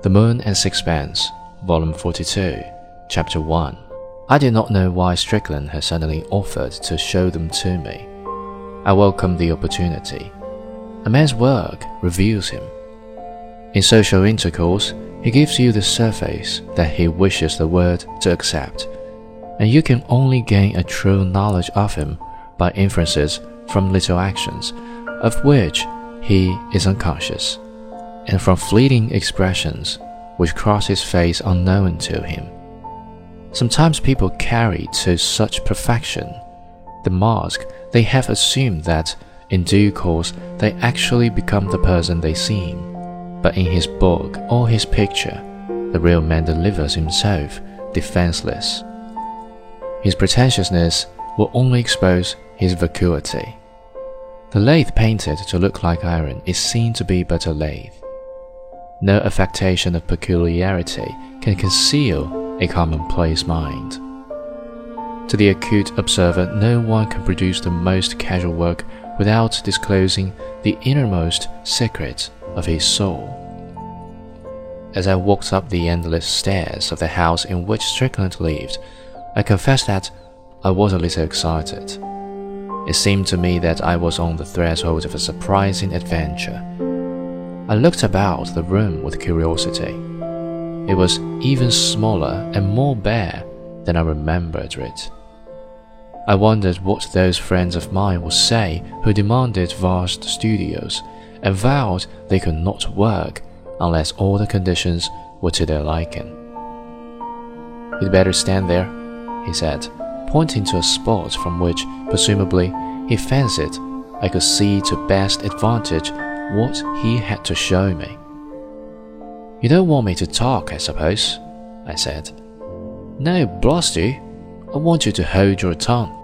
The Moon and Sixpence, Volume 42, Chapter 1. I did not know why Strickland had suddenly offered to show them to me. I welcomed the opportunity. A man's work reveals him. In social intercourse, he gives you the surface that he wishes the world to accept, and you can only gain a true knowledge of him by inferences from little actions, of which he is unconscious and from fleeting expressions which cross his face unknown to him. Sometimes people carry to such perfection the mask they have assumed that, in due course, they actually become the person they seem. But in his book or his picture, the real man delivers himself defenseless. His pretentiousness will only expose his vacuity. The lathe painted to look like iron is seen to be but a lathe. No affectation of peculiarity can conceal a commonplace mind. To the acute observer, no one can produce the most casual work without disclosing the innermost secret of his soul. As I walked up the endless stairs of the house in which Strickland lived, I confess that I was a little excited. It seemed to me that I was on the threshold of a surprising adventure I looked about the room with curiosity. It was even smaller and more bare than I remembered it. I wondered what those friends of mine would say who demanded vast studios and vowed they could not work unless all the conditions were to their liking. You'd better stand there, he said, pointing to a spot from which, presumably, he fancied I could see to best advantage what he had to show me. You don't want me to talk, I suppose, I said. No, blast you. I want you to hold your tongue.